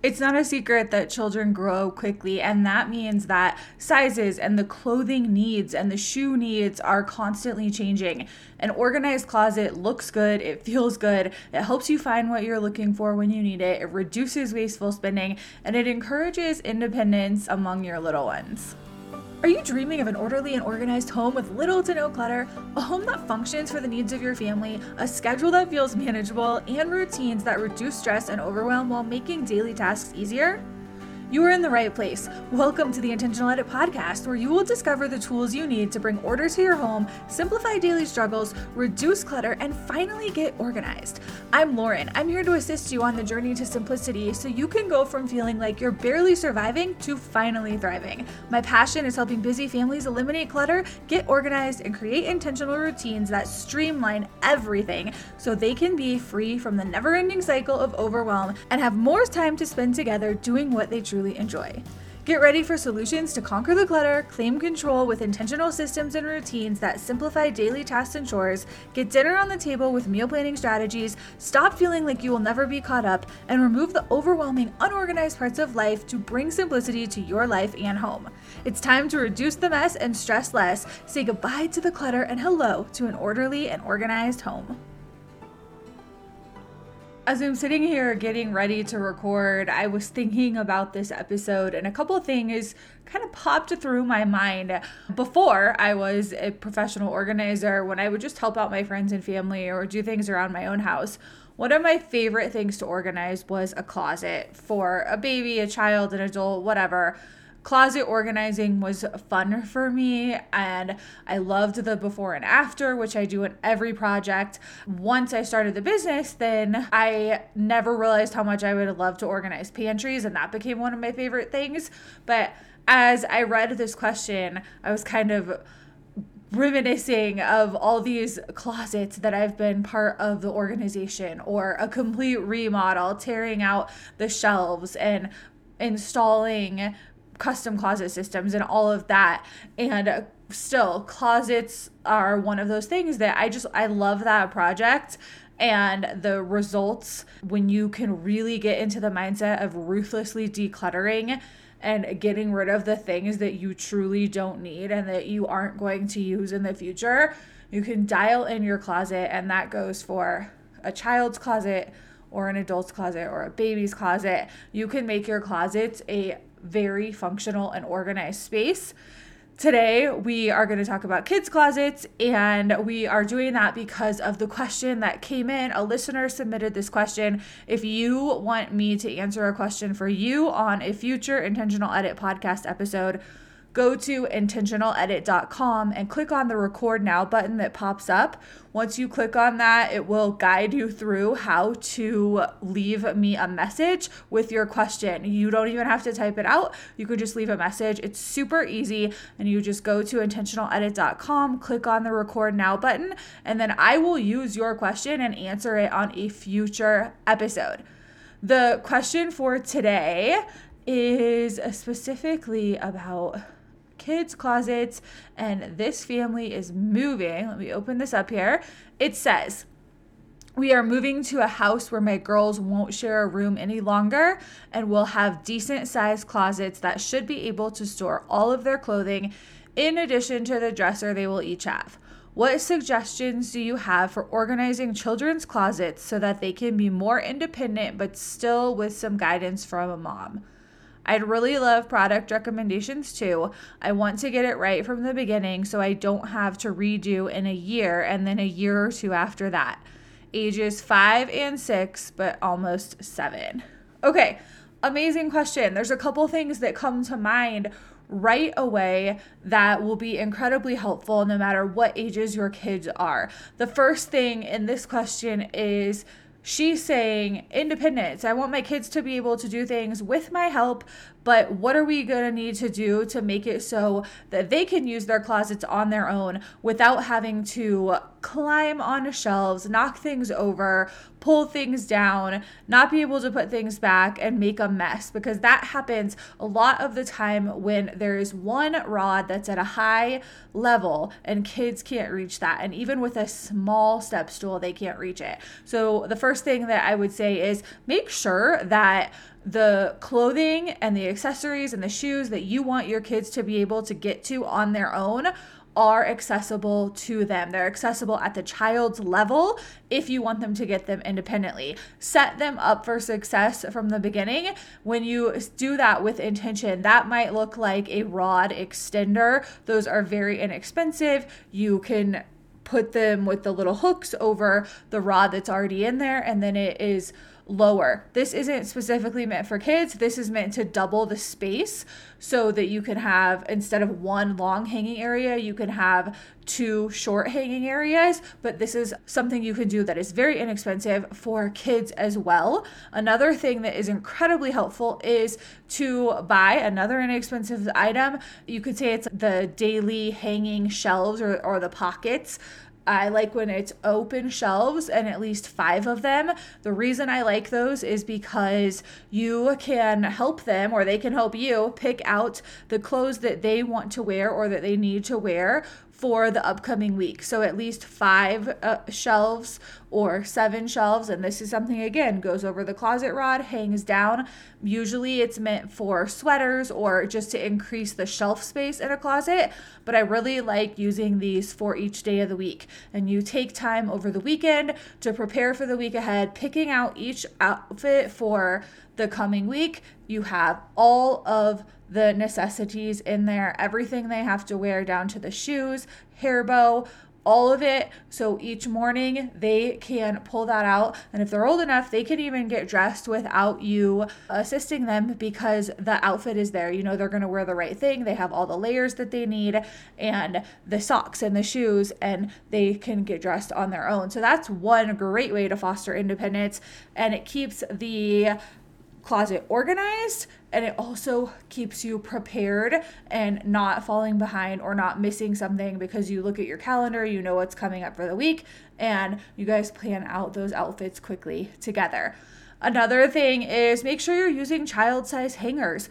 It's not a secret that children grow quickly, and that means that sizes and the clothing needs and the shoe needs are constantly changing. An organized closet looks good, it feels good, it helps you find what you're looking for when you need it, it reduces wasteful spending, and it encourages independence among your little ones. Are you dreaming of an orderly and organized home with little to no clutter? A home that functions for the needs of your family, a schedule that feels manageable, and routines that reduce stress and overwhelm while making daily tasks easier? You are in the right place. Welcome to the Intentional Edit podcast, where you will discover the tools you need to bring order to your home, simplify daily struggles, reduce clutter, and finally get organized. I'm Lauren. I'm here to assist you on the journey to simplicity so you can go from feeling like you're barely surviving to finally thriving. My passion is helping busy families eliminate clutter, get organized, and create intentional routines that streamline everything so they can be free from the never ending cycle of overwhelm and have more time to spend together doing what they truly truly enjoy. Get ready for solutions to conquer the clutter, claim control with intentional systems and routines that simplify daily tasks and chores, get dinner on the table with meal planning strategies, stop feeling like you will never be caught up, and remove the overwhelming, unorganized parts of life to bring simplicity to your life and home. It's time to reduce the mess and stress less, say goodbye to the clutter, and hello to an orderly and organized home as I'm sitting here getting ready to record, I was thinking about this episode, and a couple things kind of popped through my mind. Before I was a professional organizer, when I would just help out my friends and family or do things around my own house, one of my favorite things to organize was a closet for a baby, a child, an adult, whatever closet organizing was fun for me and I loved the before and after, which I do in every project. Once I started the business, then I never realized how much I would love to organize pantries, and that became one of my favorite things. But as I read this question, I was kind of reminiscing of all these closets that I've been part of the organization or a complete remodel, tearing out the shelves and installing custom closet systems and all of that. And still closets are one of those things that I just I love that project. And the results when you can really get into the mindset of ruthlessly decluttering and getting rid of the things that you truly don't need and that you aren't going to use in the future you can dial in your closet and that goes for a child's closet or an adult's closet or a baby's closet. You can make your closets a very functional and organized space. Today, we are going to talk about kids' closets, and we are doing that because of the question that came in. A listener submitted this question. If you want me to answer a question for you on a future Intentional Edit podcast episode, go to intentionaledit.com and click on the record now button that pops up. Once you click on that, it will guide you through how to leave me a message with your question. You don't even have to type it out, you could just leave a message. It's super easy, and you just go to intentionaledit.com, click on the record now button, and then I will use your question and answer it on a future episode. The question for today is specifically about kids' closets, and this family is moving. Let me open this up here. It says, we are moving to a house where my girls won't share a room any longer and will have decent sized closets that should be able to store all of their clothing in addition to the dresser they will each have. What suggestions do you have for organizing children's closets so that they can be more independent but still with some guidance from a mom? I'd really love product recommendations too. I want to get it right from the beginning so I don't have to redo in a year and then a year or two after that. Ages five and six, but almost seven. Okay, amazing question. There's a couple things that come to mind right away that will be incredibly helpful no matter what ages your kids are. The first thing in this question is she's saying independence. I want my kids to be able to do things with my help, but what are we going to need to do to make it so that they can use their closets on their own without having to climb on shelves, knock things over, pull things down, not be able to put things back, and make a mess? Because that happens a lot of the time when there is one rod that's at a high level and kids can't reach that. And even with a small step stool, they can't reach it. So, the first thing that I would say is make sure that the clothing and the accessories and the shoes that you want your kids to be able to get to on their own are accessible to them. They're accessible at the child's level if you want them to get them independently. Set them up for success from the beginning. When you do that with intention, that might look like a rod extender. Those are very inexpensive. You can put them with the little hooks over the rod that's already in there, and then it is lower. This isn't specifically meant for kids. This is meant to double the space so that you can have, instead of one long hanging area, you can have two short hanging areas. But this is something you can do that is very inexpensive for kids as well. Another thing that is incredibly helpful is to buy another inexpensive item. You could say it's the daily hanging shelves or, or the pockets I like when it's open shelves and at least five of them. The reason I like those is because you can help them or they can help you pick out the clothes that they want to wear or that they need to wear for the upcoming week. So at least five uh, shelves or seven shelves. And this is something, again, goes over the closet rod, hangs down. Usually it's meant for sweaters or just to increase the shelf space in a closet. But I really like using these for each day of the week. And you take time over the weekend to prepare for the week ahead, picking out each outfit for the coming week. You have all of the necessities in there, everything they have to wear down to the shoes, hair bow, all of it. So each morning they can pull that out. And if they're old enough, they can even get dressed without you assisting them because the outfit is there. You know, they're going to wear the right thing. They have all the layers that they need and the socks and the shoes, and they can get dressed on their own. So that's one great way to foster independence. And it keeps the closet organized and it also keeps you prepared and not falling behind or not missing something because you look at your calendar, you know what's coming up for the week, and you guys plan out those outfits quickly together. Another thing is make sure you're using child size hangers.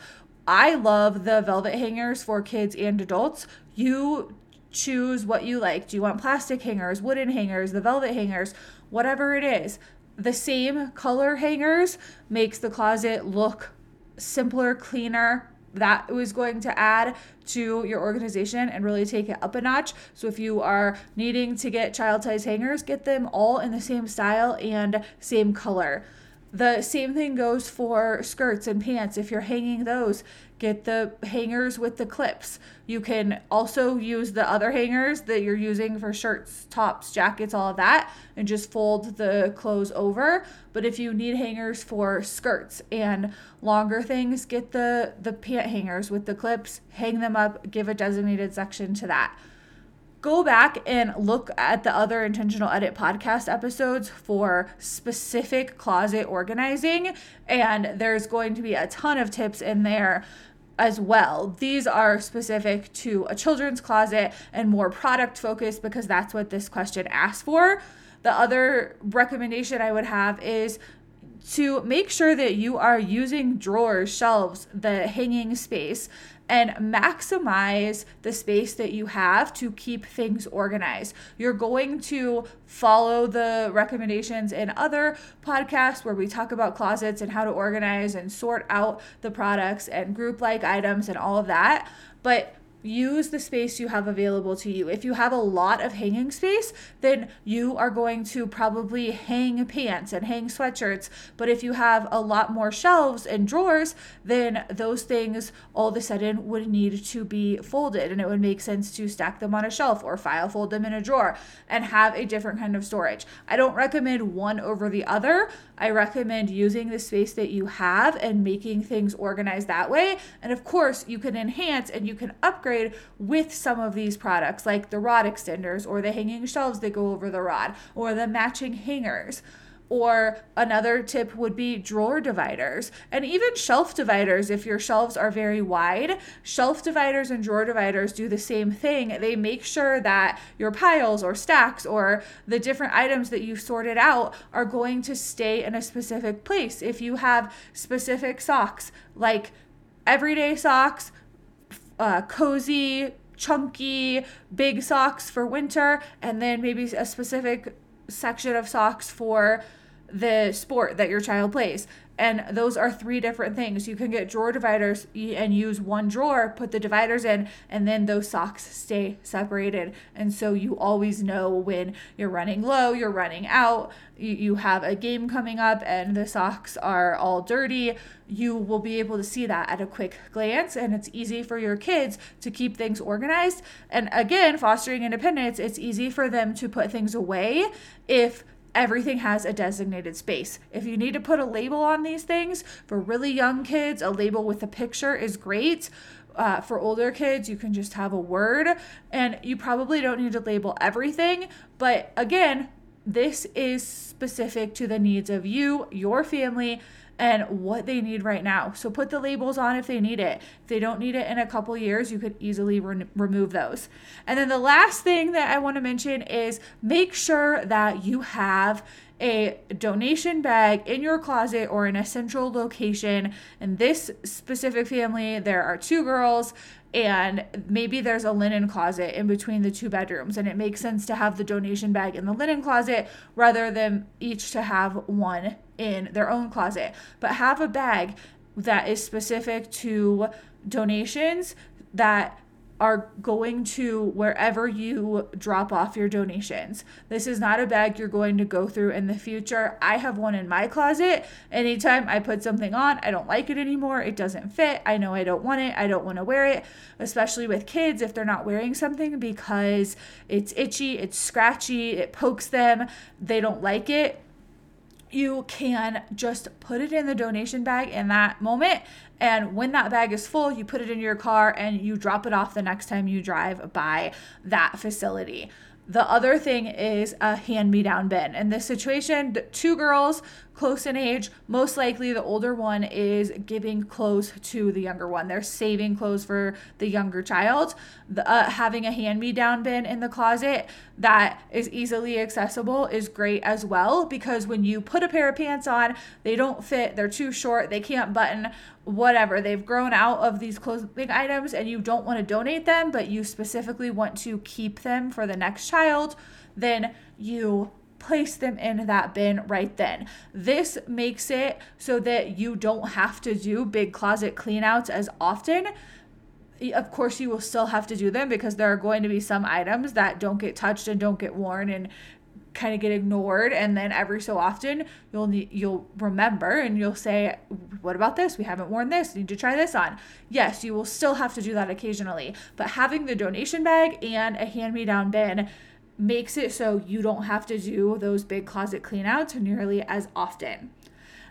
I love the velvet hangers for kids and adults. You choose what you like. Do you want plastic hangers, wooden hangers, the velvet hangers, whatever it is? The same color hangers makes the closet look simpler, cleaner. That was going to add to your organization and really take it up a notch. So, if you are needing to get child size hangers, get them all in the same style and same color. The same thing goes for skirts and pants. If you're hanging those, get the hangers with the clips. You can also use the other hangers that you're using for shirts, tops, jackets, all of that, and just fold the clothes over. But if you need hangers for skirts and longer things, get the the pant hangers with the clips, hang them up, give a designated section to that go back and look at the other intentional edit podcast episodes for specific closet organizing and there's going to be a ton of tips in there as well. These are specific to a children's closet and more product focused because that's what this question asks for. The other recommendation I would have is to make sure that you are using drawers, shelves, the hanging space and maximize the space that you have to keep things organized. You're going to follow the recommendations in other podcasts where we talk about closets and how to organize and sort out the products and group like items and all of that. But use the space you have available to you. If you have a lot of hanging space, then you are going to probably hang pants and hang sweatshirts. But if you have a lot more shelves and drawers, then those things all of a sudden would need to be folded and it would make sense to stack them on a shelf or file fold them in a drawer and have a different kind of storage. I don't recommend one over the other. I recommend using the space that you have and making things organized that way. And of course, you can enhance and you can upgrade with some of these products, like the rod extenders or the hanging shelves that go over the rod or the matching hangers. Or another tip would be drawer dividers and even shelf dividers if your shelves are very wide. Shelf dividers and drawer dividers do the same thing. They make sure that your piles or stacks or the different items that you've sorted out are going to stay in a specific place. If you have specific socks, like everyday socks, uh, cozy, chunky, big socks for winter, and then maybe a specific section of socks for the sport that your child plays. And those are three different things. You can get drawer dividers and use one drawer, put the dividers in, and then those socks stay separated. And so you always know when you're running low, you're running out, you have a game coming up, and the socks are all dirty. You will be able to see that at a quick glance, and it's easy for your kids to keep things organized. And again, fostering independence, it's easy for them to put things away if everything has a designated space. If you need to put a label on these things, for really young kids, a label with a picture is great. Uh, for older kids, you can just have a word, and you probably don't need to label everything. But again, this is specific to the needs of you, your family, and what they need right now. So put the labels on if they need it. If they don't need it in a couple years, you could easily re- remove those. And then the last thing that I want to mention is make sure that you have a donation bag in your closet or in a central location. In this specific family, there are two girls and maybe there's a linen closet in between the two bedrooms and it makes sense to have the donation bag in the linen closet rather than each to have one in their own closet but have a bag that is specific to donations that are going to wherever you drop off your donations. This is not a bag you're going to go through in the future. I have one in my closet. Anytime I put something on, I don't like it anymore. It doesn't fit. I know I don't want it. I don't want to wear it, especially with kids if they're not wearing something because it's itchy, it's scratchy, it pokes them, they don't like it you can just put it in the donation bag in that moment. And when that bag is full, you put it in your car and you drop it off the next time you drive by that facility. The other thing is a hand me down bin. In this situation, two girls close in age, most likely the older one is giving clothes to the younger one. They're saving clothes for the younger child. The, uh, having a hand me down bin in the closet that is easily accessible is great as well because when you put a pair of pants on, they don't fit, they're too short, they can't button whatever they've grown out of these clothing items and you don't want to donate them but you specifically want to keep them for the next child then you place them in that bin right then. This makes it so that you don't have to do big closet cleanouts as often. Of course, you will still have to do them because there are going to be some items that don't get touched and don't get worn and kind of get ignored and then every so often you'll need you'll remember and you'll say what about this we haven't worn this need to try this on yes you will still have to do that occasionally but having the donation bag and a hand me down bin makes it so you don't have to do those big closet cleanouts nearly as often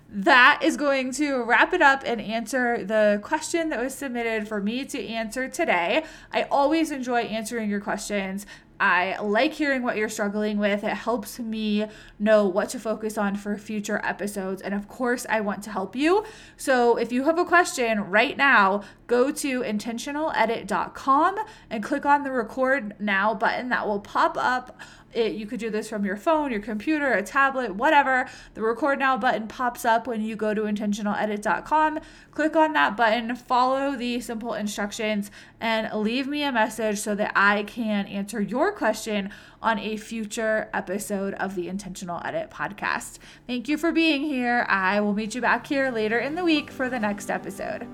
that is going to wrap it up and answer the question that was submitted for me to answer today. I always enjoy answering your questions. I like hearing what you're struggling with. It helps me know what to focus on for future episodes. And of course, I want to help you. So if you have a question right now, go to intentionaledit.com and click on the record now button that will pop up it, you could do this from your phone, your computer, a tablet, whatever. The record now button pops up when you go to intentionaledit.com. Click on that button, follow the simple instructions, and leave me a message so that I can answer your question on a future episode of the Intentional Edit podcast. Thank you for being here. I will meet you back here later in the week for the next episode.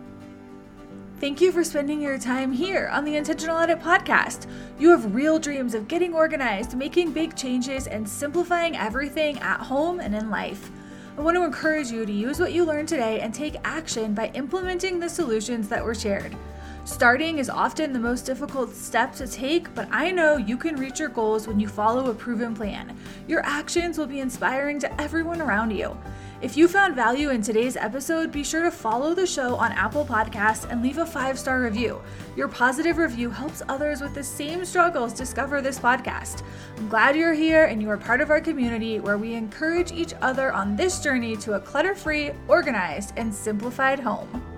Thank you for spending your time here on the Intentional Edit podcast. You have real dreams of getting organized, making big changes, and simplifying everything at home and in life. I want to encourage you to use what you learned today and take action by implementing the solutions that were shared. Starting is often the most difficult step to take, but I know you can reach your goals when you follow a proven plan. Your actions will be inspiring to everyone around you. If you found value in today's episode, be sure to follow the show on Apple Podcasts and leave a five star review. Your positive review helps others with the same struggles discover this podcast. I'm glad you're here and you are part of our community where we encourage each other on this journey to a clutter free, organized, and simplified home.